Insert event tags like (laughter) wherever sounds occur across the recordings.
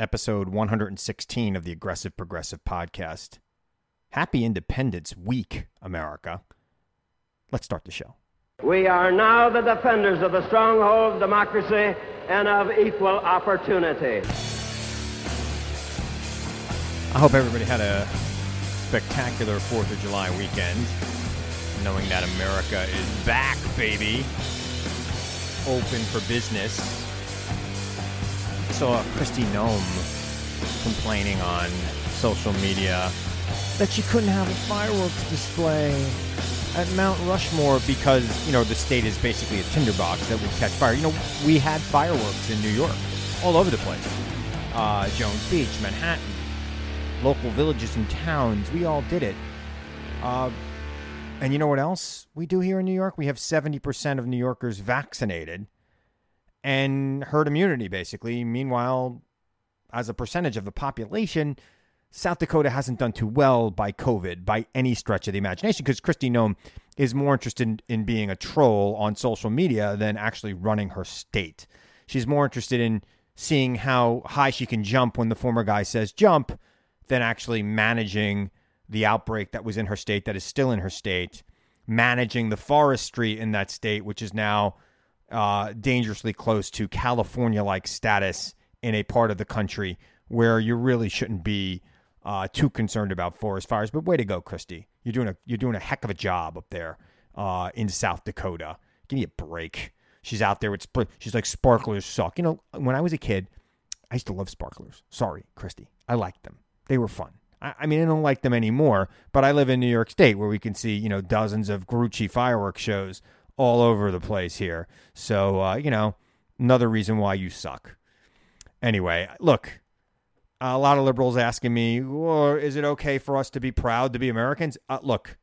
episode 116 of the Aggressive Progressive Podcast. Happy Independence Week, America. Let's start the show. We are now the defenders of the stronghold of democracy and of equal opportunity. I hope everybody had a spectacular 4th of July weekend, knowing that America is back, baby. Open for business. I saw Kristi Noem complaining on social media that she couldn't have a fireworks display at Mount Rushmore because, you know, the state is basically a tinderbox that would catch fire. You know, we had fireworks in New York all over the place. Uh, Jones Beach, Manhattan, local villages and towns. We all did it. Uh, and you know what else we do here in New York? We have 70% of New Yorkers vaccinated and herd immunity, basically. Meanwhile, as a percentage of the population, South Dakota hasn't done too well by COVID by any stretch of the imagination because Kristi Noem is more interested in, in being a troll on social media than actually running her state. She's more interested in seeing how high she can jump when the former guy says jump than actually managing the outbreak that was in her state, that is still in her state, managing the forestry in that state, which is now uh, dangerously close to California like status in a part of the country where you really shouldn't be uh, too concerned about forest fires. But way to go, Kristi. You're doing a you're doing a heck of a job up there uh, in South Dakota. Give me a break. She's out there with she's like sparklers suck. You know, when I was a kid, I used to love sparklers. Sorry, Kristi. I liked them. They were fun. I, I mean, I don't like them anymore, but I live in New York State where we can see, you know, dozens of Grucci fireworks shows all over the place here. So, uh, you know, another reason why you suck. Anyway, look, a lot of liberals asking me, well, is it okay for us to be proud to be Americans? Uh, look,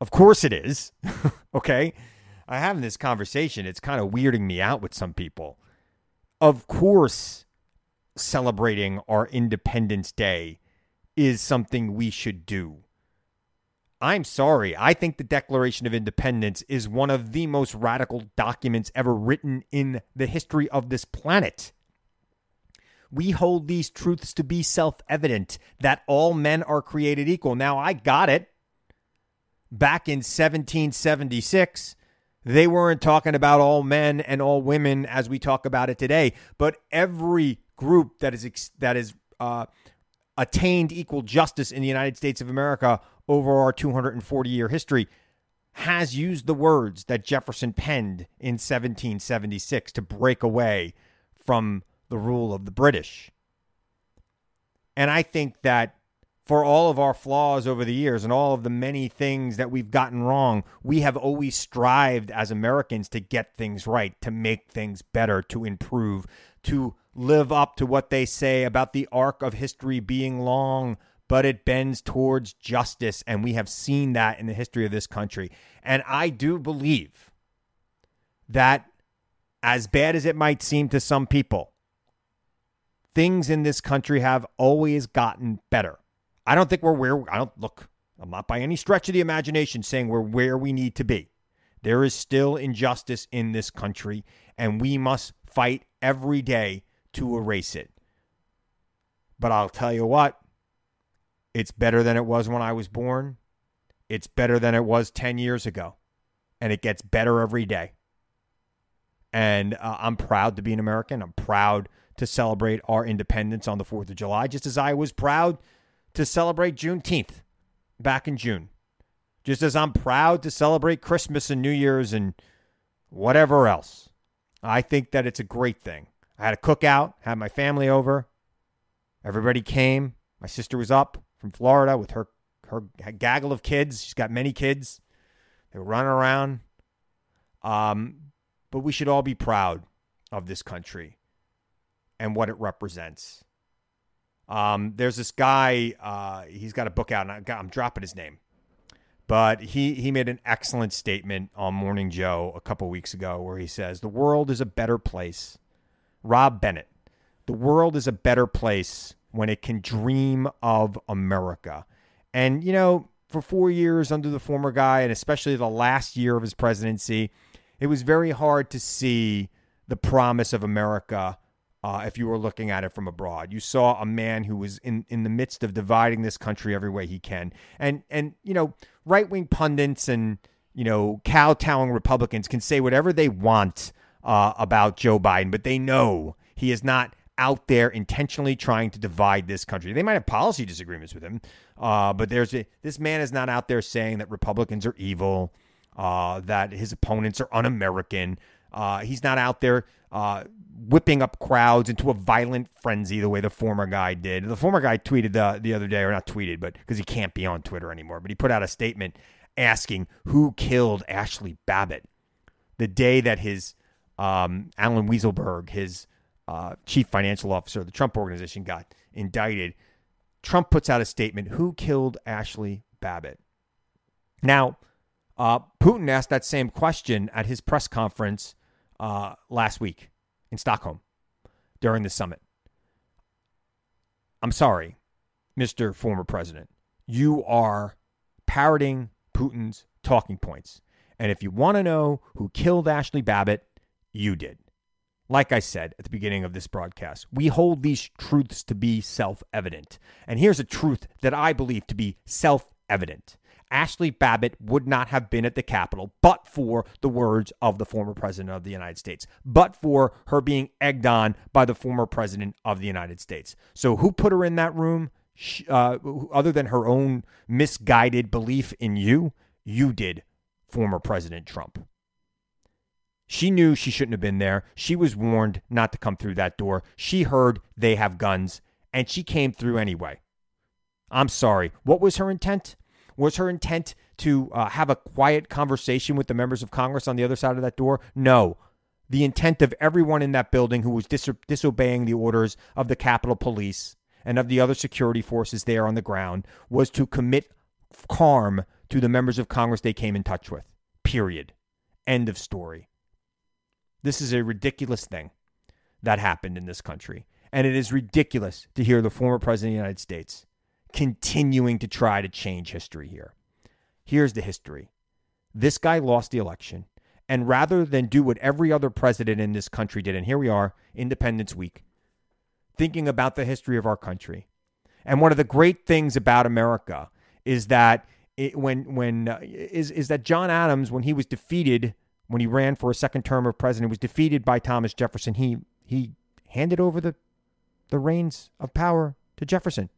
of course it is. (laughs) okay. I having this conversation. It's kind of weirding me out with some people. Of course, celebrating our Independence Day is something we should do. I'm sorry. I think the Declaration of Independence is one of the most radical documents ever written in the history of this planet. We hold these truths to be self evident that all men are created equal. Now, I got it. Back in 1776, they weren't talking about all men and all women as we talk about it today, but every group that is that is uh, attained equal justice in the United States of America over our 240 year history has used the words that Jefferson penned in 1776 to break away from the rule of the British. And I think that for all of our flaws over the years and all of the many things that we've gotten wrong, we have always strived as Americans to get things right, to make things better, to improve, to live up to what they say about the arc of history being long, but it bends towards justice. And we have seen that in the history of this country. And I do believe that, as bad as it might seem to some people, things in this country have always gotten better. I don't think we're where, I don't look, I'm not by any stretch of the imagination saying we're where we need to be. There is still injustice in this country, and we must fight every day to erase it. But I'll tell you what, it's better than it was when I was born. It's better than it was 10 years ago. And it gets better every day. And uh, I'm proud to be an American. I'm proud to celebrate our independence on the 4th of July, just as I was proud to celebrate Juneteenth back in June. Just as I'm proud to celebrate Christmas and New Year's and whatever else. I think that it's a great thing. I had a cookout, had my family over. Everybody came. My sister was up from Florida with her her gaggle of kids. She's got many kids. They running around. Um, but we should all be proud of this country and what it represents. Um, there's this guy. Uh, he's got a book out, and I, I'm dropping his name, but he he made an excellent statement on Morning Joe a couple weeks ago, where he says the world is a better place Rob Bennett. The world is a better place when it can dream of America. And, you know, for four years under the former guy, and especially the last year of his presidency, it was very hard to see the promise of America Uh, if you were looking at it from abroad, you saw a man who was in, in the midst of dividing this country every way he can, and and you know right wing pundits and you know kowtowing Republicans can say whatever they want uh, about Joe Biden, but they know he is not out there intentionally trying to divide this country. They might have policy disagreements with him, uh, but there's a, this man is not out there saying that Republicans are evil, uh, that his opponents are un-American. Uh, he's not out there uh, whipping up crowds into a violent frenzy the way the former guy did. The former guy tweeted the, the other day, or not tweeted, but because he can't be on Twitter anymore, but he put out a statement asking who killed Ashli Babbitt the day that his um, Allen Weisselberg, his uh, chief financial officer of the Trump organization, got indicted. Trump puts out a statement Who killed Ashli Babbitt? Now, uh, Putin asked that same question at his press conference uh, last week in Stockholm during the summit. I'm sorry, Mr. Former President. You are parroting Putin's talking points. And if you want to know who killed Ashli Babbitt, you did. Like I said at the beginning of this broadcast, we hold these truths to be self evident. And here's a truth that I believe to be self evident Ashli Babbitt would not have been at the Capitol but for the words of the former president of the United States, but for her being egged on by the former president of the United States. So, who put her in that room? Uh, other than her own misguided belief in you, you did, former President Trump. She knew she shouldn't have been there. She was warned not to come through that door. She heard they have guns, and she came through anyway. I'm sorry. What was her intent? Was her intent to uh, have a quiet conversation with the members of Congress on the other side of that door? No. The intent of everyone in that building who was dis- disobeying the orders of the Capitol Police and of the other security forces there on the ground was to commit harm to the members of Congress they came in touch with. Period. End of story. This is a ridiculous thing that happened in this country. And it is ridiculous to hear the former president of the United States continuing to try to change history here. Here's the history this guy lost the election. And rather than do what every other president in this country did, and here we are, Independence Week, thinking about the history of our country. And one of the great things about America is that it, when when uh, is is that John Adams when he was defeated when he ran for a second term of president was defeated by Thomas Jefferson, he he handed over the the reins of power to Jefferson.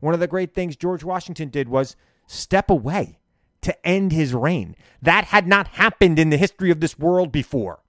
One of the great things George Washington did was step away to end his reign. That had not happened in the history of this world before.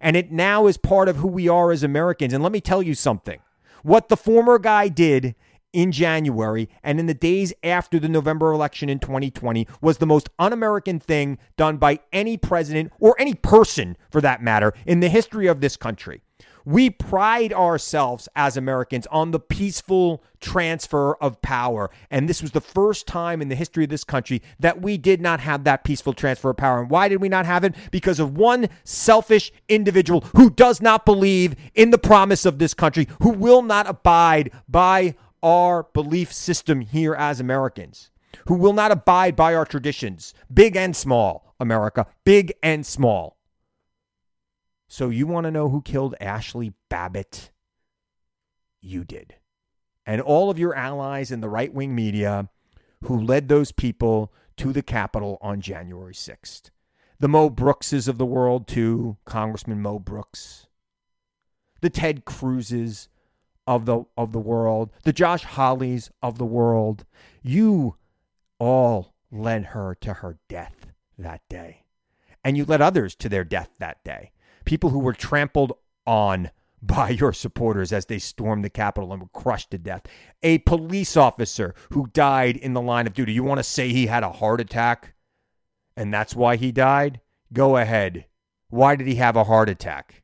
And it now is part of who we are as Americans. And let me tell you something. What the former guy did in January and in the days after the November election in 2020 was the most un American thing done by any president or any person for that matter in the history of this country. We pride ourselves as Americans on the peaceful transfer of power. And this was the first time in the history of this country that we did not have that peaceful transfer of power. And why did we not have it? Because of one selfish individual who does not believe in the promise of this country, who will not abide by our belief system here as Americans, who will not abide by our traditions, big and small, America, big and small. So you want to know who killed Ashli Babbitt? You did. And all of your allies in the right wing media who led those people to the Capitol on January 6th. The Mo Brookses of the world, too, Congressman Mo Brooks. The Ted Cruzes of the of the world, the Josh Hawleys of the world. You all led her to her death that day. And you led others to their death that day people who were trampled on (laughs) by your supporters as they stormed the Capitol and were crushed to death. A police officer who died in the line of duty. You want to say he had a heart attack and that's why he died? Go ahead. Why did he have a heart attack?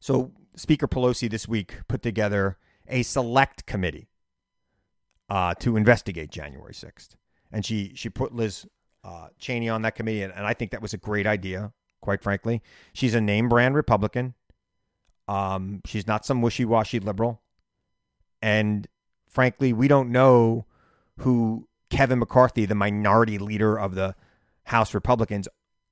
So, Speaker Pelosi this week put together a select committee uh, to investigate January 6th. And she, she put Liz uh, Cheney on that committee, and, and, I think that was a great idea. Quite frankly, she's a name brand Republican. Um, she's not some wishy washy liberal, and frankly, we don't know who Kevin McCarthy, the minority leader of the House Republicans,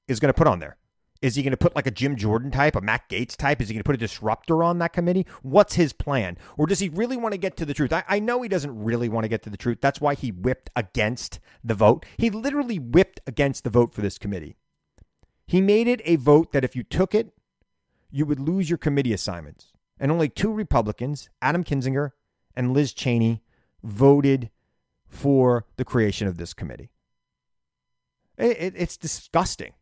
is going to put on there. Is he going to put like a Jim Jordan type, a Matt Gaetz type? Is he going to put a disruptor on that committee? What's his plan? Or does he really want to get to the truth? I, I, know he doesn't really want to get to the truth. That's why he whipped against the vote. He literally whipped against the vote for this committee. He made it a vote that if you took it, you would lose your committee assignments. And only two Republicans, Adam Kinzinger and Liz Cheney, voted for the creation of this committee. It, it, it's disgusting,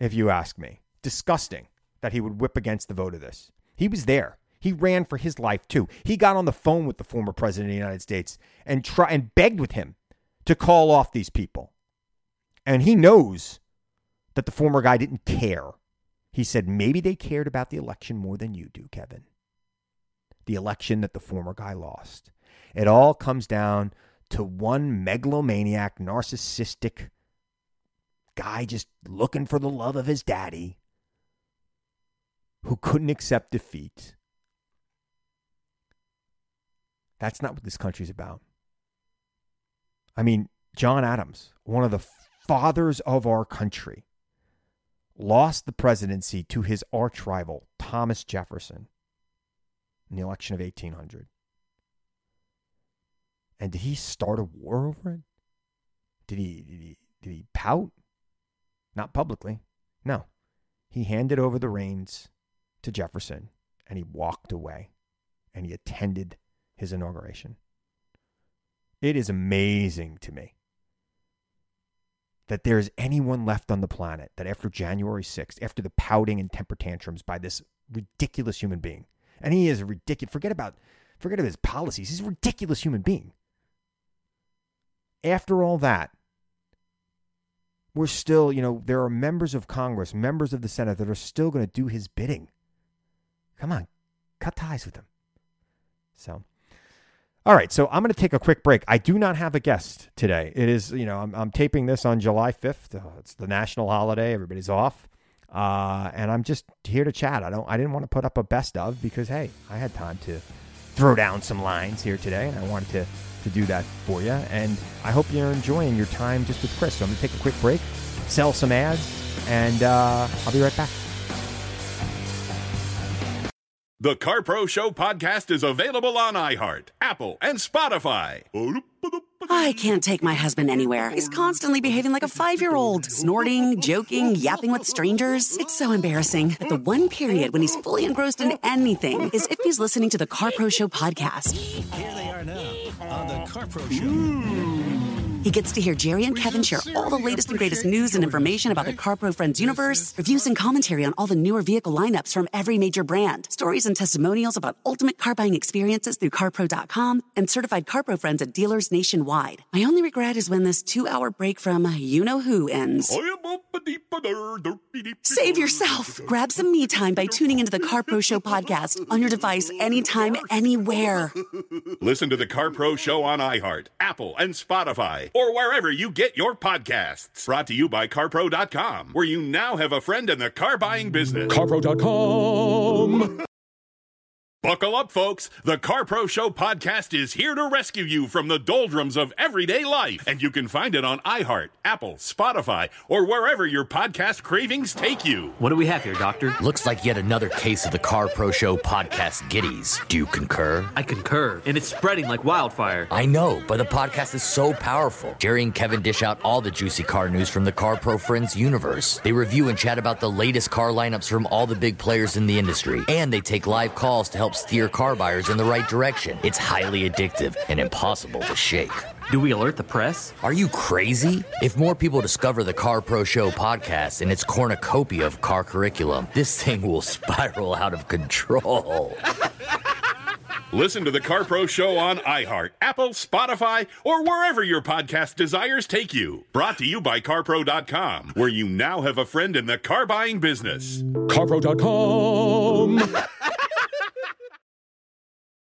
if you ask me disgusting that he would whip against the vote of this. He was there. He ran for his life too. He got on the phone with the former president of the United States and try and begged with him to call off these people. And he knows that the former guy didn't care. He said maybe they cared about the election more than you do, Kevin. The election that the former guy lost. It all comes down to one megalomaniac, narcissistic guy just looking for the love of his daddy who couldn't accept defeat. That's not what this country's about. I mean, John Adams, one of the fathers of our country, lost the presidency to his arch rival, Thomas Jefferson, in the election of 1800. And did he start a war over it? Did he, did he, did he pout? Not publicly. No. He handed over the reins to Jefferson and he walked away and he attended his inauguration. It is amazing to me that there's anyone left on the planet that after January 6th, after the pouting and temper tantrums by this ridiculous human being, and he is a ridiculous, forget about, forget about his policies, he's a ridiculous human being. After all that, we're still, you know, there are members of Congress, members of the Senate that are still going to do his bidding. Come on, cut ties with them. So, all right. So I'm going to take a quick break. I do not have a guest today. It is, you know, I'm, I'm taping this on July 5th. Uh, it's the national holiday. Everybody's off. Uh, and I'm just here to chat. I don't. I didn't want to put up a best of because hey, I had time to throw down some lines here today, and I wanted to to do that for you. And I hope you're enjoying your time just with Chris. So I'm going to take a quick break, sell some ads, and uh, I'll be right back. The CarPro Show podcast is available on iHeart, Apple, and Spotify. I can't take my husband anywhere. He's constantly behaving like a five year old, snorting, joking, yapping with strangers. It's so embarrassing that the one period when he's fully engrossed in anything is if he's listening to the CarPro Show podcast. Here they are now on the CarPro Show. Hmm. He gets to hear Jerry and Kevin share all the latest and greatest news and information about the CarPro Friends universe, reviews and commentary on all the newer vehicle lineups from every major brand, stories and testimonials about ultimate car buying experiences through CarPro.com, and certified CarPro friends at dealers nationwide. My only regret is when this two hour break from you know who ends. Save yourself. Grab some me time by tuning into the CarPro Show podcast on your device anytime, anywhere. Listen to the CarPro Show on iHeart, Apple, and Spotify or wherever you get your podcasts. Brought to you by CarPro.com, where you now have a friend in the car buying business. CarPro.com. Buckle up, folks. The Car Pro Show podcast is here to rescue you from the doldrums of everyday life. And you can find it on iHeart, Apple, Spotify, or wherever your podcast cravings take you. What do we have here, Doctor? Looks like yet another case of the Car Pro Show podcast giddies. Do you concur? I concur, and it's spreading like wildfire. I know, but the podcast is so powerful. Jerry and Kevin dish out all the juicy car news from the Car Pro Friends universe. They review and chat about the latest car lineups from all the big players in the industry, and they take live calls to help steer car buyers in the right direction. It's highly addictive and impossible to shake. Do we alert the press? Are you crazy? If more people discover the Car Pro Show podcast and its cornucopia of car curriculum, this thing will spiral out of control. Listen to the Car Pro Show on iHeart, Apple, Spotify, or wherever your podcast desires take you. Brought to you by CarPro.com, where you now have a friend in the car buying business. CarPro.com.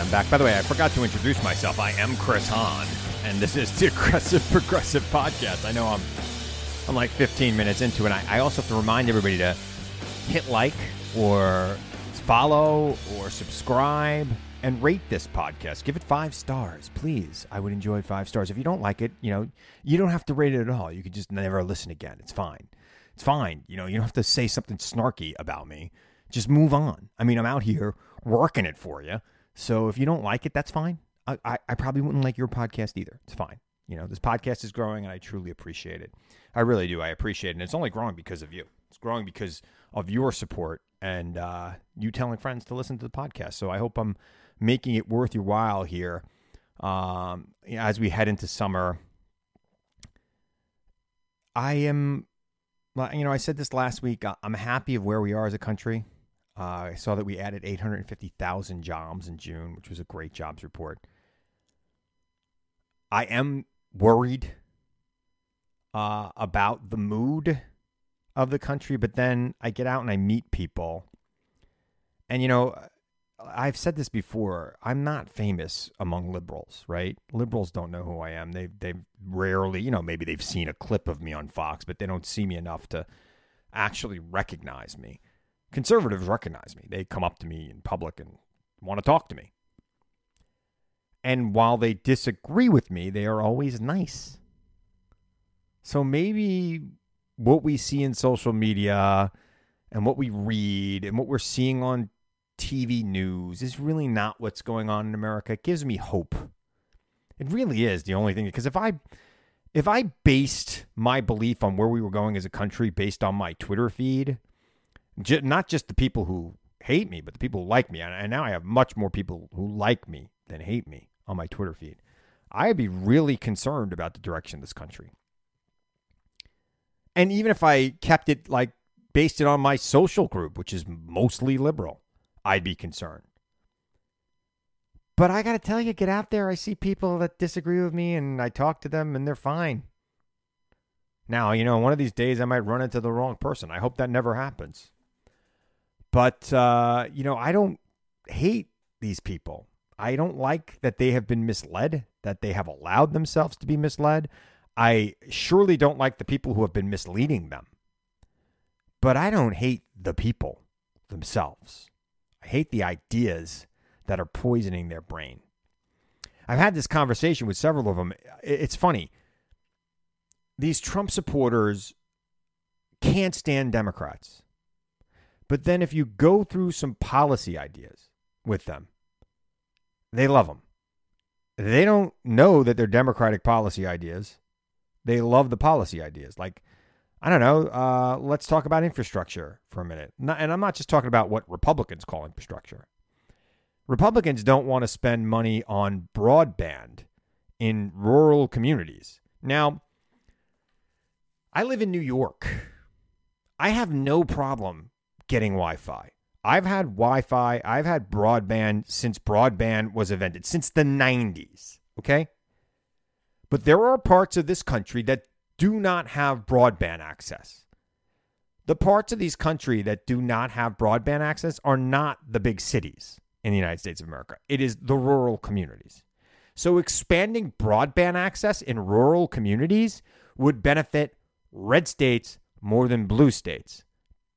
I'm back. By the way, I forgot to introduce myself. I am Chris Hahn, and this is the (laughs) Aggressive Progressive Podcast. I know I'm I'm like 15 minutes into it. I, I also have to remind everybody to hit like or follow or subscribe and rate this podcast. Give it five stars, please. I would enjoy five stars. If you don't like it, you know, you don't have to rate it at all. You could just never listen again. It's fine. It's fine. You know, you don't have to say something snarky about me. Just move on. I mean, I'm out here working it for you. So if you don't like it, that's fine. I, I, I probably wouldn't like your podcast either. It's fine. You know, this podcast is growing and I truly appreciate it. I really do. I appreciate it. And it's only growing because of you. It's growing because of your support and uh, you telling friends to listen to the podcast. So I hope I'm making it worth your while here um, as we head into summer. I am, you know, I said this last week. I'm happy of where we are as a country. Uh, I saw that we added 850,000 jobs in June, which was a great jobs report. I am worried uh, about the mood of the country, but then I get out and I meet people. And, you know, I've said this before. I'm not famous among liberals, right? Liberals don't know who I am. They they rarely, you know, maybe they've seen a clip of me on Fox, but they don't see me enough to actually recognize me. Conservatives recognize me. They come up to me in public and want to talk to me. And while they disagree with me, they are always nice. So maybe what we see in social media and what we read and what we're seeing on TV news is really not what's going on in America. It gives me hope. It really is the only thing because if I if I based my belief on where we were going as a country based on my Twitter feed, j- not just the people who hate me, but the people who like me, and now I have much more people who like me than hate me on my Twitter feed. I'd be really concerned about the direction of this country. And even if I kept it like based it on my social group, which is mostly liberal, I'd be concerned. But I got to tell you, get out there. I see people that disagree with me and I talk to them and they're fine. Now, you know, one of these days I might run into the wrong person. I hope that never happens. But, uh, you know, I don't hate these people. I don't like that they have been misled, that they have allowed themselves to be misled. I surely don't like the people who have been misleading them. But I don't hate the people themselves. I hate the ideas that are poisoning their brain. I've had this conversation with several of them. It's funny. These Trump supporters can't stand Democrats. But then if you go through some policy ideas with them, they love them. They don't know that they're Democratic policy ideas. They love the policy ideas. Like, I don't know. Uh, let's talk about infrastructure for a minute. and I'm not just talking about what Republicans call infrastructure. Republicans don't want to spend money on broadband in rural communities. Now, I live in New York. I have no problem getting Wi Fi. I've had Wi Fi, I've had broadband since broadband was invented, since the 90s. Okay. But there are parts of this country that do not have broadband access. The parts of this country that do not have broadband access are not the big cities in the United States of America. It is the rural communities. So expanding broadband access in rural communities would benefit red states more than blue states.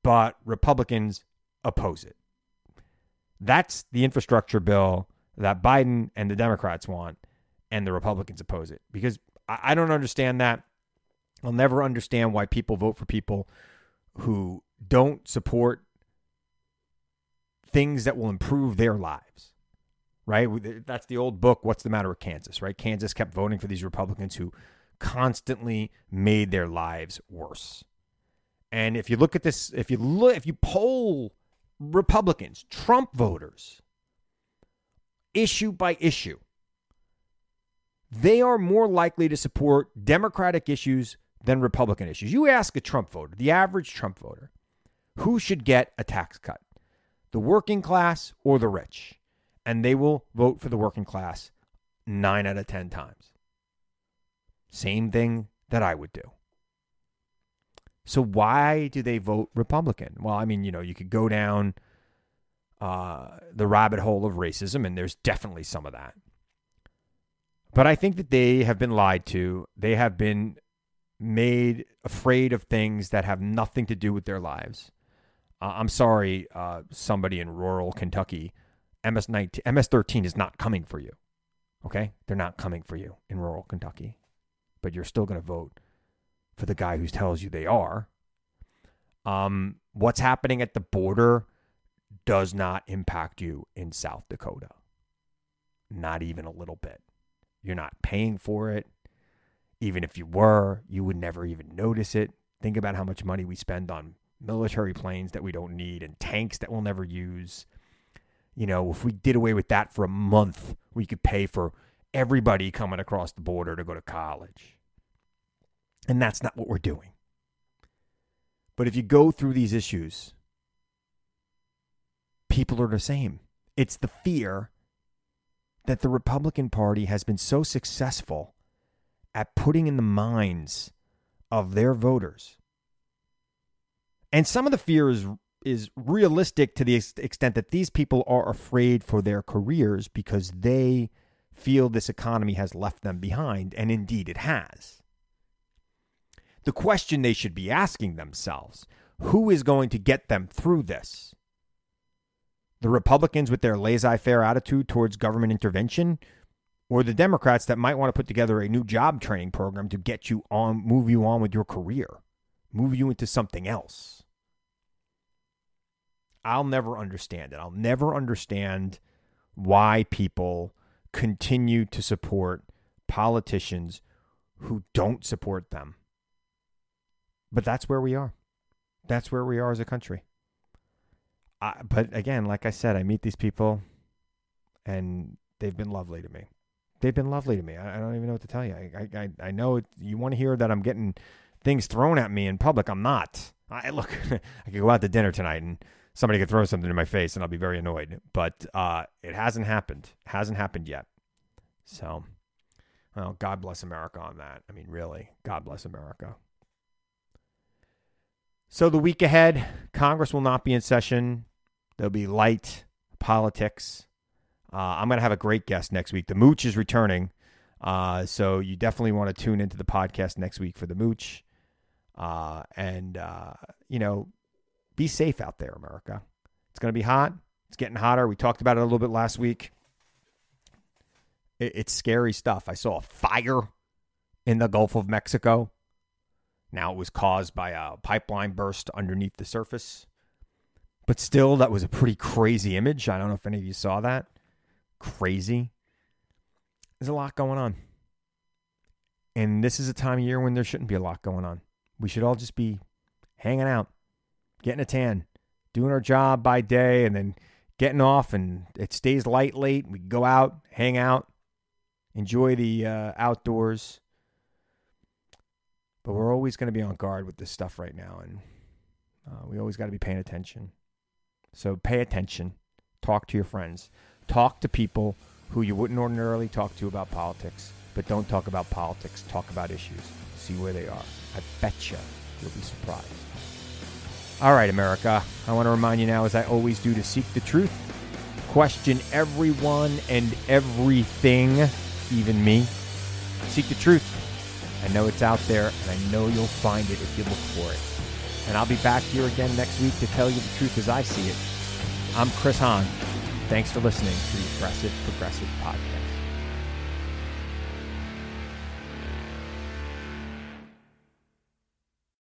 But Republicans oppose it. That's the infrastructure bill that Biden and the Democrats want, and the Republicans oppose it. Because I don't understand that. I'll never understand why people vote for people who don't support things that will improve their lives. Right? That's the old book, What's the Matter with Kansas, right? Kansas kept voting for these Republicans who constantly made their lives worse. And if you look at this, if you look, if you poll Republicans, Trump voters, issue by issue, they are more likely to support Democratic issues than Republican issues. You ask a Trump voter, the average Trump voter, who should get a tax cut, the working class or the rich? And they will vote for the working class nine out of 10 times. Same thing that I would do. So why do they vote Republican? Well, I mean, you know, you could go down uh, the rabbit hole of racism, and there's definitely some of that. But I think that they have been lied to. They have been made afraid of things that have nothing to do with their lives. Uh, I'm sorry, uh, somebody in rural Kentucky, MS 19, MS 13 is not coming for you. Okay, they're not coming for you in rural Kentucky, but you're still going to vote for the guy who tells you they are. Um, what's happening at the border does not impact you in South Dakota. Not even a little bit. You're not paying for it. Even if you were, you would never even notice it. Think about how much money we spend on military planes that we don't need and tanks that we'll never use. You know, if we did away with that for a month, we could pay for everybody coming across the border to go to college. And that's not what we're doing. But if you go through these issues, people are the same. It's the fear that the Republican Party has been so successful at putting in the minds of their voters. And some of the fear is is realistic to the extent that these people are afraid for their careers because they feel this economy has left them behind and indeed it has. The question they should be asking themselves, who is going to get them through this? the Republicans with their laissez faire attitude towards government intervention, or the Democrats that might want to put together a new job training program to get you on, move you on with your career, move you into something else. I'll never understand it. I'll never understand why people continue to support politicians who don't support them. But that's where we are. That's where we are as a country. I, but again, like I said, I meet these people, and they've been lovely to me. They've been lovely to me. I, I don't even know what to tell you. I I, I know you want to hear that I'm getting things thrown at me in public. I'm not. I look. (laughs) I could go out to dinner tonight and somebody could throw something in my face, and I'll be very annoyed. But uh, it hasn't happened. It hasn't happened yet. So, well, God bless America on that. I mean, really, God bless America. So the week ahead, Congress will not be in session. There'll be light politics. Uh, I'm going to have a great guest next week. The Mooch is returning. Uh, so you definitely want to tune into the podcast next week for the Mooch. Uh, and, uh, you know, be safe out there, America. It's going to be hot. It's getting hotter. We talked about it a little bit last week. It, it's scary stuff. I saw a fire in the Gulf of Mexico. Now it was caused by a pipeline burst underneath the surface. But still, that was a pretty crazy image. I don't know if any of you saw that. Crazy. There's a lot going on. And this is a time of year when there shouldn't be a lot going on. We should all just be hanging out, getting a tan, doing our job by day, and then getting off. And it stays light late. We go out, hang out, enjoy the uh, outdoors. But we're always going to be on guard with this stuff right now. And uh, we always got to be paying attention. So pay attention. Talk to your friends. Talk to people who you wouldn't ordinarily talk to about politics. But don't talk about politics. Talk about issues. See where they are. I bet you you'll be surprised. All right, America. I want to remind you now, as I always do, to seek the truth. Question everyone and everything, even me. Seek the truth. I know it's out there, and I know you'll find it if you look for it. And I'll be back here again next week to tell you the truth as I see it. I'm Chris Hahn. Thanks for listening to the Aggressive Progressive Podcast.